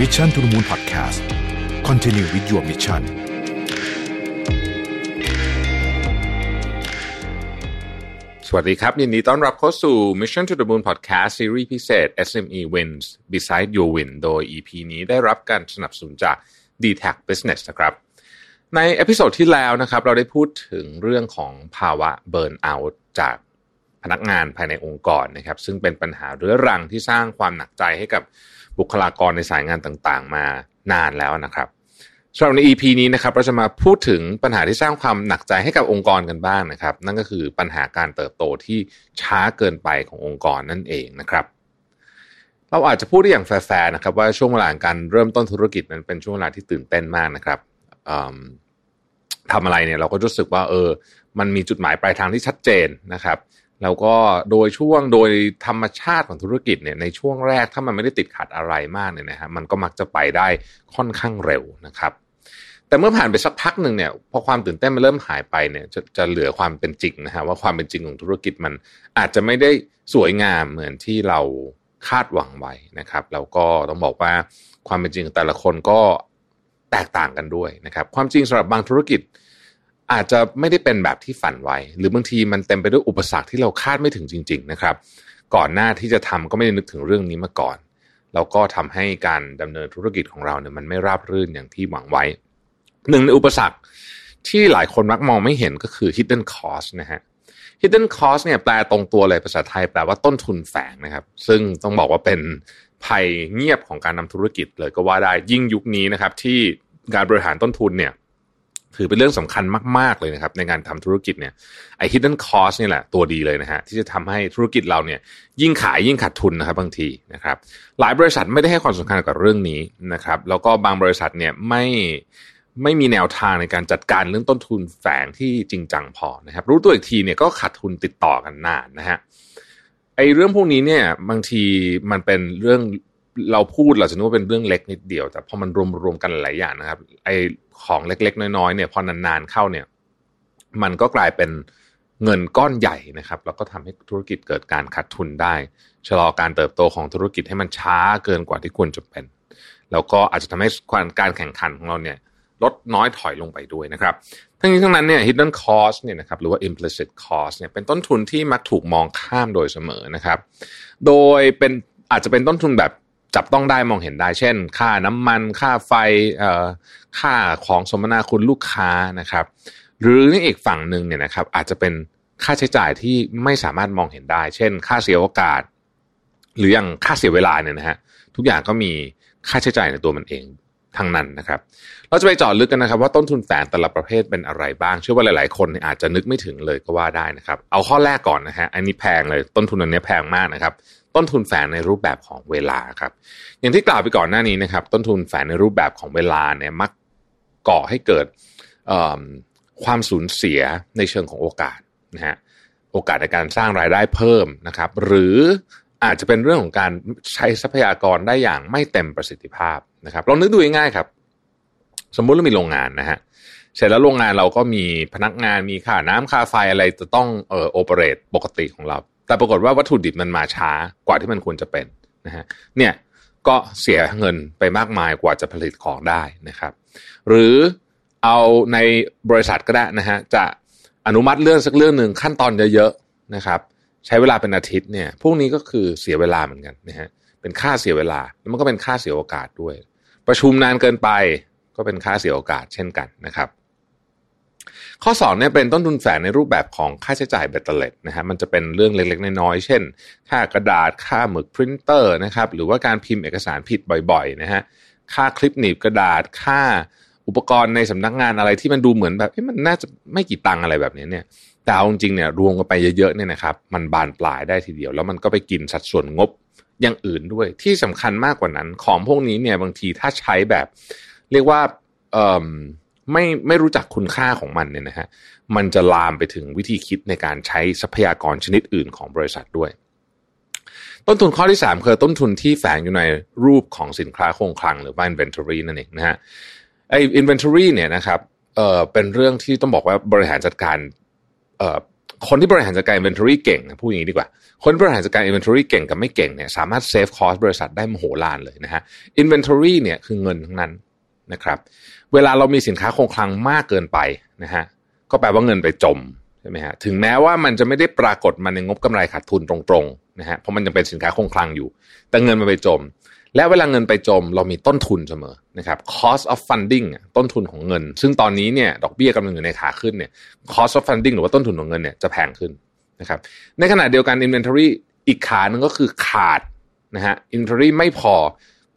Mission to the Moon Podcast Continue with your mission สวัสดีครับ ยินดีต้อนรับเข้าสู่ Mission to the Moon Podcast ซีรีส์พิเศษ SME Wins Beside Your Win โดย EP นี้ได้รับการสนับสนุนจาก d t a c Business นะครับ ใน episode ที่แล้วนะครับ เราได้พูดถึงเรื่องของภาวะ burnout จาก พนักงานภายในองค์กรนะครับ ซึ่งเป็นปัญหาเรื้อรังที่สร้างความหนักใจให้กับบุคลากรในสายงานต่างๆ มานานแล้วนะครับสำหรับใน EP นี้นะครับเราจะมาพูดถึงปัญหาที่สร้างความหนักใจให้กับองค์กรกันบ้างนะครับ นั่นก็คือปัญหาการเติบโตที่ช้าเกินไปขององค์กรนั่นเองนะครับเราอาจจะพูดได้อย่างแฟร์ๆนะครับว่าช่วงเวลาการเริ่มต้นธุรกิจนั้นเป็นช่วงเวลาที่ตื่นเต้นมากนะครับทำอะไรเนี่ยเราก็รู้สึกว่าเออ มันมีจุดหมายปลายทางที่ชัดเจนนะครับ แล้วก็โดยช่วงโดยธรรมชาติของธุรกิจเนี่ยในช่วงแรกถ้ามันไม่ได้ติดขัดอะไรมากเนี่ยนะฮะมันก็มักจะไปได้ค่อนข้างเร็วนะครับ แต่เมื่อผ่านไปสักพักหนึ่งเนี่ยพอความตื่นเต้นมันเริ่มหายไปเนี่ยจะจะเหลือความเป็นจริงนะฮะว่าความเป็นจริงของธุรกิจมันอาจจะไม่ได้สวยงามเหมือนที่เราคาดหวังไว้นะครับแล้วก็ต้องบอกว่าความเป็นจริงของแต่ละคนก็แตกต่างกันด้วยนะครับ ความจริงสำหรับบางธุรกิจ อาจจะไม่ได้เป็นแบบที่ฝันไว้ หรือบางทีมันเต็มไปด้วยอุปสรรคที่เราคาดไม่ถึงจริง ๆ นะครับ ก่อนหน้าที่จะทำก็ไม่ได้นึกถึงเรื่องนี้มาก่อนแล้วก็ทำให้การดำเนินธุรกิจของเราเนี่ยมันไม่ราบรื่นอย่างที่หวังไว้ หนึ่งในอุปสรรคที่หลายคนมักมองไม่เห็นก็คือ hidden cost นะฮะ hidden cost เนี่ยแปลตรงตัวเลยภาษาไทยแปลว่าต้นทุนแฝงนะครับ ซึ่งต้องบอกว่าเป็นภัยเงียบของการนำธุรกิจเลยก็ว่าได้ยิ่งยุคนี้นะครับ ที่การบริหารต้นทุนเนี่ย ถือเป็นเรื่องสำคัญมาก ๆ เลยนะครับ ในการทำธุรกิจเนี่ยไอ้ hidden cost นี่แหละตัวดีเลยนะฮะที่จะทำให้ธุรกิจเราเนี่ยยิ่งขายยิ่งขาดทุนนะครับบางทีนะครับหลายบริษัทไม่ได้ให้ความสำคัญกับเรื่องนี้นะครับแล้วก็บางบริษัทเนี่ยไม่ไม่มีแนวทางในการจัดการเรื่องต้นทุนแฝงที่จริงจังพอนะครับรู้ตัวอีกทีเนี่ยก็ขาดทุนติดต่อกันนานนะฮะไอ้เรื่องพวกนี้เนี่ยบางทีมันเป็นเรื่อง เราพูดเราจะนึกว่าเป็นเรื่องเล็กนิดเดียว แต่พอมันรวมๆกันหลายอย่างนะครับ ไอของเล็กๆ น้อยๆเนี่ยพอนานๆเข้าเนี่ย มันก็กลายเป็นเงินก้อนใหญ่นะครับ แล้วก็ทำให้ธุรกิจเกิดการขาดทุนได้ ชะลอการเติบโตของธุรกิจให้มันช้าเกินกว่าที่ควรจะเป็น แล้วก็อาจจะทำให้การแข่งขันของเราเนี่ยลดน้อยถอยลงไปด้วยนะครับ ทั้งนี้ทั้งนั้นเนี่ย hidden cost เนี่ยนะครับหรือว่า implicit cost เนี่ยเป็นต้นทุนที่มักถูกมองข้ามโดยเสมอนะครับ โดยเป็นอาจจะเป็นต้นทุนแบบ จับต้องได้มองเห็นได้ เช่น ค่าน้ำมัน ค่าไฟเอ่อค่าของสมนาคุณลูกค้านะครับ หรืออีกฝั่งหนึ่งเนี่ยนะครับ อาจจะเป็นค่าใช้จ่ายที่ไม่สามารถมองเห็นได้ เช่น ค่าเสียโอกาส หรืออย่างค่าเสียเวลาเนี่ยนะฮะทุกอย่างก็มีค่าใช้จ่ายในตัวมันเอง ทั้งนั้นนะครับ เราจะไปเจาะลึกกันนะครับ ว่าต้นทุนแฝงแต่ละประเภทเป็นอะไรบ้าง เชื่อว่าหลาย ๆ คนอาจจะนึกไม่ถึงเลยก็ว่าได้นะครับ เอาข้อแรกก่อนนะฮะอันนี้แพงเลยต้นทุนอันนี้แพงมากนะครับ ต้นทุนแฝงในรูปแบบของเวลาครับ อย่างที่กล่าวไปก่อนหน้านี้นะครับ ต้นทุนแฝงในรูปแบบของเวลาเนี่ยมักก่อให้เกิดความสูญเสียในเชิงของโอกาสนะฮะโอกาสในการสร้างรายได้เพิ่มนะครับ หรือ อาจจะเป็นเรื่องของการใช้ทรัพยากรได้อย่างไม่เต็มประสิทธิภาพนะครับลองนึกดูง่ายๆครับ สมมุติเรามีโรงงานนะฮะเสร็จแล้วโรงงานเราก็มีพนักงานมีค่าน้ำค่าไฟอะไรจะต้องเอ่อโอเปเรตปกติของเรา แต่ปรากฏว่าวัตถุดิบมันมาช้ากว่าที่มันควรจะเป็นนะฮะเนี่ยก็เสียเงินไปมากมายกว่าจะผลิตของได้นะครับ หรือเอาในบริษัทก็ได้นะฮะจะอนุมัติเรื่องสักเรื่องหนึ่งขั้นตอนเยอะๆนะครับ ใช้เวลาเป็นอาทิตย์เนี่ย พวกนี้ก็คือเสียเวลาเหมือนกันนะฮะเป็นค่าเสียเวลาแล้วมันก็เป็นค่าเสียโอกาสด้วย ประชุมนานเกินไปก็เป็นค่าเสียโอกาสเช่นกันนะครับ ข้อสองเนี่ยเป็นต้นทุนแฝงในรูปแบบของค่าใช้จ่ายเบตเตอร์เล็ตนะฮะมันจะเป็นเรื่องเล็กๆ น้อยๆ เช่น ค่ากระดาษค่าหมึกพรินเตอร์นะครับหรือว่าการพิมพ์เอกสารผิดบ่อยๆนะฮะค่าคลิปหนีบกระดาษค่า อุปกรณ์ในสำนักงานอะไรที่มันดูเหมือนแบบมันน่าจะไม่กี่ตังอะไรแบบนี้เนี่ยแต่เอาจริงเนี่ยรวมกันไปเยอะๆเนี่ยนะครับมันบานปลายได้ทีเดียว แล้วมันก็ไปกินสัดส่วนงบอย่างอื่นด้วย ที่สำคัญมากกว่านั้น ของพวกนี้เนี่ยบางทีถ้าใช้แบบ เรียกว่าเอ่อไม่ไม่รู้จักคุณค่าของมันเนี่ยนะฮะมันจะลามไปถึงวิธีคิดในการใช้ทรัพยากรชนิดอื่นของบริษัทด้วย ต้นทุนข้อที่3คือต้นทุนที่แฝงอยู่ในรูปของสินค้าคงคลังหรือว่า inventory นั่นเองนะฮะ ไอ้ inventory เนี่ยนะครับเออเป็นเรื่องที่ต้องบอกว่าบริหารจัดการเอ่อคนที่บริหารจัดการ inventory เก่งนะพูดอย่างนี้ดีกว่า คนบริหารจัดการ inventory เก่งกับไม่เก่งเนี่ยสามารถเซฟคอสบริษัทได้มโหฬารเลยนะฮะ inventory เนี่ยคือเงินทั้งนั้นนะครับ เวลาเรามีสินค้าคงคลังมากเกินไปนะฮะก็แปลว่าเงินไปจมใช่ไหมฮะถึงแม้ว่ามันจะไม่ได้ปรากฏมาในงบกำไรขาดทุนตรงๆนะฮะเพราะมันยังเป็นสินค้าคงคลังอยู่ แต่เงินมันไปจม และเวลาเงินไปจมเรามีต้นทุนเสมอนะครับ cost of funding ต้นทุนของเงิน ซึ่งตอนนี้เนี่ยดอกเบี้ยกำลังอยู่ในขาขึ้นเนี่ย cost of funding หรือว่าต้นทุนของเงินเนี่ยจะแพงขึ้นนะครับ ในขณะเดียวกัน inventory อีกขาหนึ่งก็คือขาดนะฮะ inventory ไม่พอ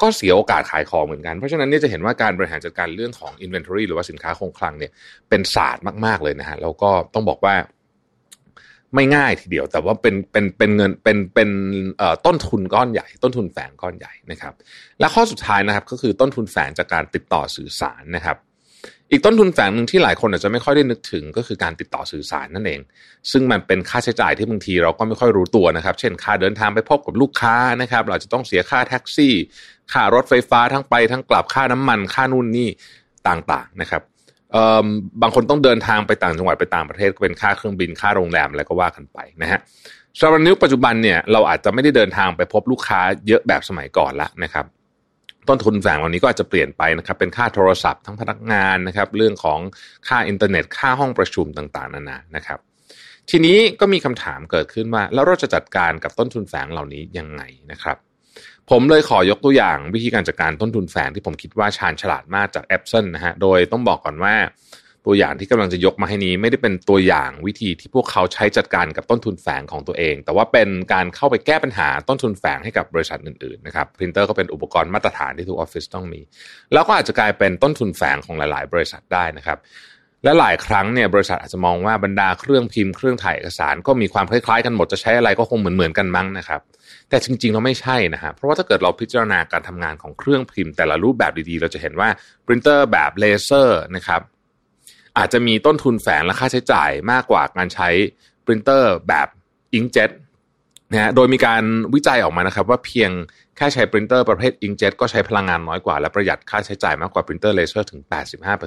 ก็เสียโอกาสขายของเหมือนกัน เพราะฉะนั้นเนี่ยจะเห็นว่าการบริหารจัดการเรื่องของ inventory หรือว่าสินค้าคงคลังเนี่ยเป็นศาสตร์มาก ๆ เลยนะฮะแล้วก็ต้องบอกว่า ไม่ง่ายทีเดียว แต่ว่าเป็นเป็นเป็นเงินเป็นเป็นต้นทุนก้อนใหญ่ ต้นทุนแฝงก้อนใหญ่นะครับ และข้อสุดท้ายนะครับ ก็คือต้นทุนแฝงจากการติดต่อสื่อสารนะครับ อีกต้นทุนแฝงหนึ่งที่หลายคนอาจจะไม่ค่อยได้นึกถึงก็คือการติดต่อสื่อสารนั่นเอง ซึ่งมันเป็นค่าใช้จ่ายที่บางทีเราก็ไม่ค่อยรู้ตัวนะครับ เช่นค่าเดินทางไปพบกับลูกค้านะครับ เราจะต้องเสียค่าแท็กซี่ ค่ารถไฟฟ้าทั้งไปทั้งกลับค่าน้ำมัน ค่านู่นนี่ต่างๆนะครับ บางคนต้องเดินทางไปต่างจังหวัดไปต่างประเทศก็เป็นค่าเครื่องบินค่าโรงแรมอะไรก็ว่ากันไปนะฮะสำหรับนิ้วปัจจุบันเนี่ยเราอาจจะไม่ได้เดินทางไปพบลูกค้าเยอะแบบสมัยก่อนละนะครับ ต้นทุนแฝงเหล่านี้ก็อาจจะเปลี่ยนไปนะครับ เป็นค่าโทรศัพท์ทั้งพนักงานนะครับ เรื่องของค่าอินเทอร์เน็ต ค่าห้องประชุมต่างๆนานานะครับ ทีนี้ก็มีคำถามเกิดขึ้นว่า แล้วเราจะจัดการกับต้นทุนแฝงเหล่านี้ยังไงนะครับ ผมเลยขอยกตัวอย่างวิธีการจัดการต้นทุนแฝงที่ผมคิดว่าชาญฉลาดมากจาก Epson นะฮะ โดยต้องบอกก่อนว่า ตัวอย่างที่กำลังจะยกมาให้นี้ ไม่ได้เป็นตัวอย่างวิธีที่พวกเขาใช้จัดการกับต้นทุนแฝงของตัวเอง แต่ว่าเป็นการเข้าไปแก้ปัญหาต้นทุนแฝงให้กับบริษัทอื่นๆนะครับพรินเตอร์ก็เป็นอุปกรณ์มาตรฐานที่ทุกออฟฟิศต้องมี แล้วก็อาจจะกลายเป็นต้นทุนแฝงของหลาย ๆ บริษัทได้นะครับ และหลายครั้งเนี่ยบริษัทอาจจะมองว่าบรรดาเครื่องพิมพ์เครื่องถ่ายเอกสารก็มีความคล้ายๆกันหมดจะใช้อะไรก็คงเหมือนๆกันมั้งนะครับ แต่จริงๆเราไม่ใช่นะฮะเพราะว่าถ้าเกิดเราพิจารณาการทำงานของเครื่องพิมพ์แต่ละรูปแบบดีๆ เราจะเห็นว่าปรินเตอร์แบบเลเซอร์นะครับอาจจะมีต้นทุนแฝงและค่าใช้จ่ายมากกว่าการใช้ปรินเตอร์แบบ inkjet นะฮะโดยมีการวิจัยออกมานะครับว่าเพียง แค่ใช้ปรินเตอร์ประเภท inkjet ก็ใช้พลังงานน้อยกว่า และประหยัดค่าใช้จ่ายมากกว่าปรินเตอร์เลเซอร์ถึง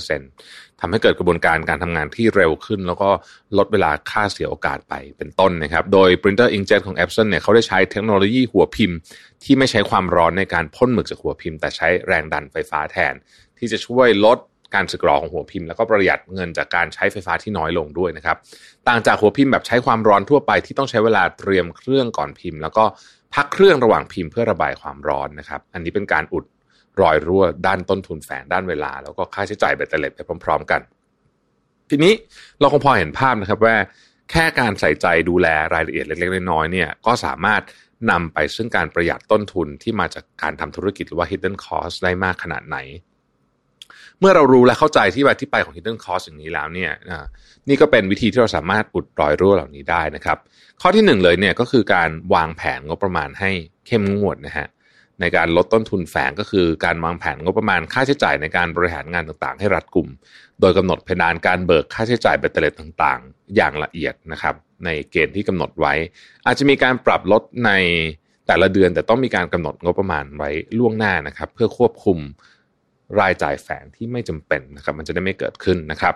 85%ทำให้เกิดกระบวนการการทำงานที่เร็วขึ้น แล้วก็ลดเวลาค่าเสียโอกาสไปเป็นต้นนะครับ โดย printer inkjet ของ Epson เนี่ยเขาได้ใช้เทคโนโลยีหัวพิมพ์ ที่ไม่ใช้ความร้อนในการพ่นหมึกจากหัวพิมพ์ แต่ใช้แรงดันไฟฟ้าแทน ที่จะช่วยลดการสึกหรอของหัวพิมพ์แล้วก็ประหยัดเงินจากการใช้ไฟฟ้าที่น้อยลงด้วยนะครับ ต่างจากหัวพิมพ์แบบใช้ความร้อนทั่วไปที่ต้องใช้เวลาเตรียมเครื่องก่อนพิมพ์ แล้วก็ พักเครื่องระหว่างพิมพ์เพื่อระบายความร้อนนะครับ อันนี้เป็นการอุดรอยรั่วด้านต้นทุนแฝงด้านเวลา แล้วก็ค่าใช้จ่ายแบตเตล็ดไปพร้อม ๆ กัน ทีนี้เราคงพอเห็นภาพนะครับว่าแค่การใส่ใจดูแลรายละเอียดเล็กๆน้อยๆเนี่ยก็สามารถนำไปซึ่งการประหยัดต้นทุนที่มาจากการทำธุรกิจหรือว่า hidden cost ได้มากขนาดไหน เมื่อเรารู้และเข้าใจที่มาที่ไปของ hidden cost อย่างนี้แล้วเนี่ยนี่ก็เป็นวิธีที่เราสามารถอุดรอยรั่วเหล่านี้ได้นะครับ ข้อที่หนึ่งเลยเนี่ยก็คือการวางแผนงบประมาณให้เข้มงวดนะฮะในการลดต้นทุนแฝงก็คือการวางแผนงบประมาณค่าใช้จ่ายในการบริหารงานต่างๆ ให้รัดกุม โดยกำหนดเพดานการเบิกค่าใช้จ่ายเบ็ดเตล็ดต่างๆ อย่างละเอียดนะครับในเกณฑ์ที่กำหนดไว้ อาจจะมีการปรับลดในแต่ละเดือนแต่ต้องมีการกำหนดงบประมาณไว้ล่วงหน้านะครับ เพื่อควบคุม รายจ่ายแฝงที่ไม่จำเป็นนะครับมันจะได้ไม่เกิดขึ้นนะครับ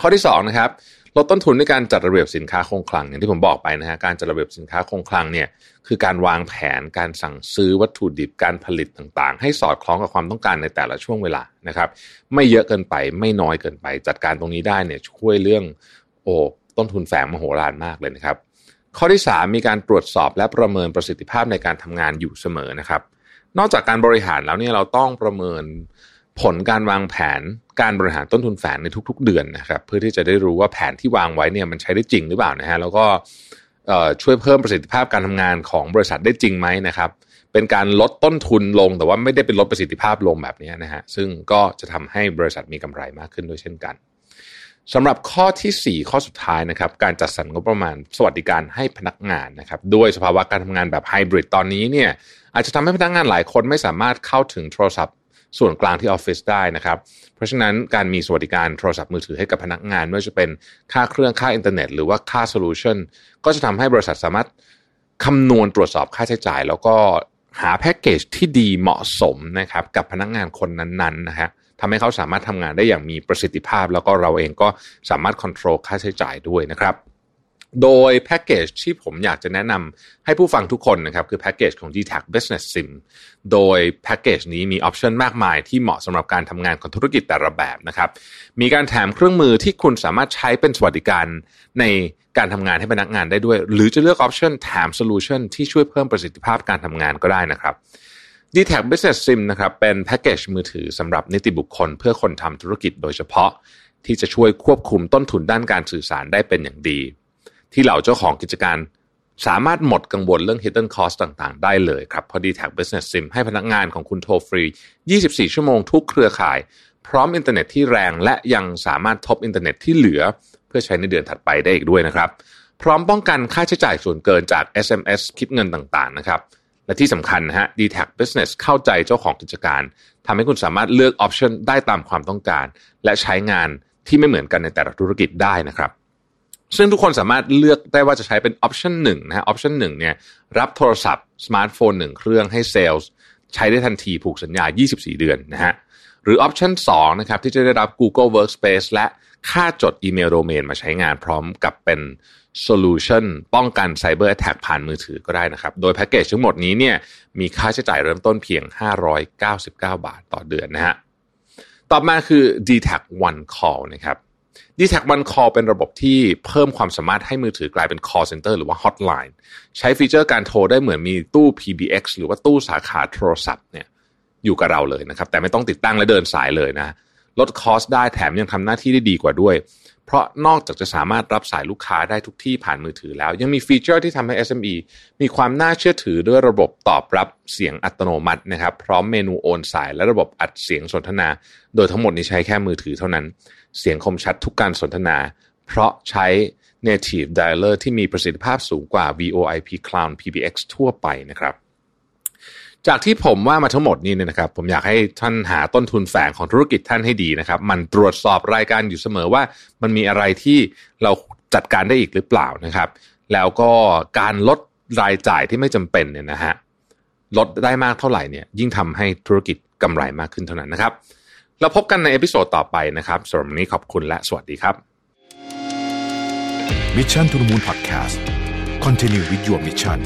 ข้อที่2นะครับลดต้นทุนในการจัดระเบียบสินค้าคงคลังอย่างที่ผมบอกไปนะฮะการจัดระเบียบสินค้าคงคลังเนี่ยคือการวางแผนการสั่งซื้อวัตถุดิบการผลิตต่างๆ ให้สอดคล้องกับความต้องการในแต่ละช่วงเวลานะครับ ไม่เยอะเกินไปไม่น้อยเกินไป จัดการตรงนี้ได้เนี่ยช่วยเรื่องโอ้ต้นทุนแฝงมโหฬารมากเลยนะครับ ข้อที่ 3 มีการตรวจสอบและประเมินประสิทธิภาพในการทำงานอยู่เสมอนะครับ นอกจากการบริหารแล้วเนี่ยเราต้องประเมินผลการวางแผนการบริหารต้นทุนแฝงในทุก ๆ เดือนนะครับ เพื่อที่จะได้รู้ว่าแผนที่วางไว้เนี่ยมันใช้ได้จริงหรือเปล่านะฮะแล้วก็ช่วยเพิ่มประสิทธิภาพการทำงานของบริษัทได้จริงไหมนะครับ เป็นการลดต้นทุนลงแต่ว่าไม่ได้เป็นลดประสิทธิภาพลงแบบนี้นะฮะซึ่งก็จะทำให้บริษัทมีกำไรมากขึ้นด้วยเช่นกัน สำหรับข้อที่ 4 ข้อสุดท้ายนะครับการจัดสรรงบประมาณสวัสดิการให้พนักงานนะครับด้วยสภาวะการทำงานแบบไฮบริดตอนนี้เนี่ยอาจจะทำให้พนักงานหลายคนไม่สามารถเข้าถึงโทรศัพท์ส่วนกลางที่ออฟฟิศได้นะครับ เพราะฉะนั้นการมีสวัสดิการโทรศัพท์มือถือให้กับพนักงาน ไม่ว่าจะเป็นค่าเครื่องค่าอินเทอร์เน็ต หรือว่าค่า solution ก็จะทำให้บริษัทสามารถคำนวณตรวจสอบค่าใช้จ่าย แล้วก็ หาแพ็กเกจที่ดีเหมาะสมนะครับกับพนักงานคนนั้นๆนะฮะทำให้เขาสามารถทำงานได้อย่างมีประสิทธิภาพ แล้วก็เราเองก็สามารถควบคุมค่าใช้จ่ายด้วยนะครับ โดยแพ็กเกจที่ผมอยากจะแนะนำให้ผู้ฟังทุกคนนะครับ คือแพ็กเกจของ d t a c Business Sim โดยแพ็กเกจนี้มี option มากมายที่เหมาะสำหรับการทำงานของธุรกิจแต่ละแบบนะครับ มีการแถมเครื่องมือที่คุณสามารถใช้เป็นสวัสดิการในการทำงานให้พนักงานได้ด้วย หรือจะเลือก option แถม solution ที่ช่วยเพิ่มประสิทธิภาพการทำงานก็ได้นะครับ d t a c Business Sim นะครับเป็นแพ็กเกจมือถือสำหรับนิติบุคคล เพื่อคนทำธุรกิจโดยเฉพาะ ที่จะช่วยควบคุมต้นทุนด้านการสื่อสารได้เป็นอย่างดี ที่เหล่าเจ้าของกิจการ สามารถหมดกังวลเรื่อง hidden cost ต่างๆ ได้เลยครับพอ d t a c Business Sim ให้พนักงานของคุณโทรฟรี 24 ชั่วโมงทุกเครือข่าย พร้อมอินเทอร์เน็ตที่แรงและยังสามารถทบอินเทอร์เน็ตที่เหลือ เพื่อใช้ในเดือนถัดไปได้อีกด้วยนะครับ พร้อมป้องกันค่าใช้จ่ายส่วนเกินจาก SMS คิดเงินต่างๆนะครับและที่สำคัญนะฮะ d t a c Business เข้าใจเจ้าของกิจการทำให้คุณสามารถเลือก option ได้ตามความต้องการ และใช้งานที่ไม่เหมือนกันในแต่ละธุรกิจได้นะครับ ซึ่งทุกคนสามารถเลือกได้ว่าจะใช้เป็น option หนึ่งนะฮะ option หนึ่งเนี่ยรับโทรศัพท์สมาร์ทโฟนหนึ่งเครื่องให้เซลล์ใช้ได้ทันทีผูกสัญญา 24 เดือนนะฮะหรือ option 2นะครับที่จะได้รับ Google Workspace และค่าจดอีเมลโดเมนมาใช้งานพร้อมกับเป็นsolution ป้องกัน cyber attack ผ่านมือถือก็ได้นะครับ โดยแพ็กเกจทั้งหมดนี้เนี่ยมีค่าใช้จ่ายเริ่มต้นเพียง 599 บาทต่อเดือนนะฮะ ต่อมาคือ d t a c One Call นะครับ d t a c One Call เป็นระบบที่เพิ่มความสามารถให้มือถือกลายเป็น call center หรือว่า hotline ใช้ feature การโทรได้เหมือนมีตู้ PBX หรือว่าตู้สาขาโทรศัพท์เนี่ยอยู่กับเราเลยนะครับ แต่ไม่ต้องติดตั้งและเดินสายเลยนะ ลด cost ได้แถมยังทำหน้าที่ได้ดีกว่าด้วย เพราะนอกจากจะสามารถรับสายลูกค้าได้ทุกที่ผ่านมือถือแล้ว ยังมีฟีเจอร์ที่ทำให้ SME มีความน่าเชื่อถือด้วยระบบตอบรับเสียงอัตโนมัตินะครับ พร้อมเมนูโอนสายและระบบอัดเสียงสนทนา โดยทั้งหมดนี้ใช้แค่มือถือเท่านั้น เสียงคมชัดทุกการสนทนา เพราะใช้ native dialer ที่มีประสิทธิภาพสูงกว่า VoIP Cloud PBX ทั่วไปนะครับ จากที่ผมว่ามาทั้งหมดนี้เนี่ยนะครับ ผมอยากให้ท่านหาต้นทุนแฝงของธุรกิจท่านให้ดีนะครับ มันตรวจสอบรายการอยู่เสมอว่ามันมีอะไรที่เราจัดการได้อีกหรือเปล่านะครับ แล้วก็การลดรายจ่ายที่ไม่จำเป็นเนี่ยนะฮะลดได้มากเท่าไหร่เนี่ยยิ่งทำให้ธุรกิจกำไรมากขึ้นเท่านั้นนะครับ เราพบกันใน episode ต่อไปนะครับสำหรับวันนี้ขอบคุณและสวัสดีครับ Mission to the Moon Podcast Continue with your mission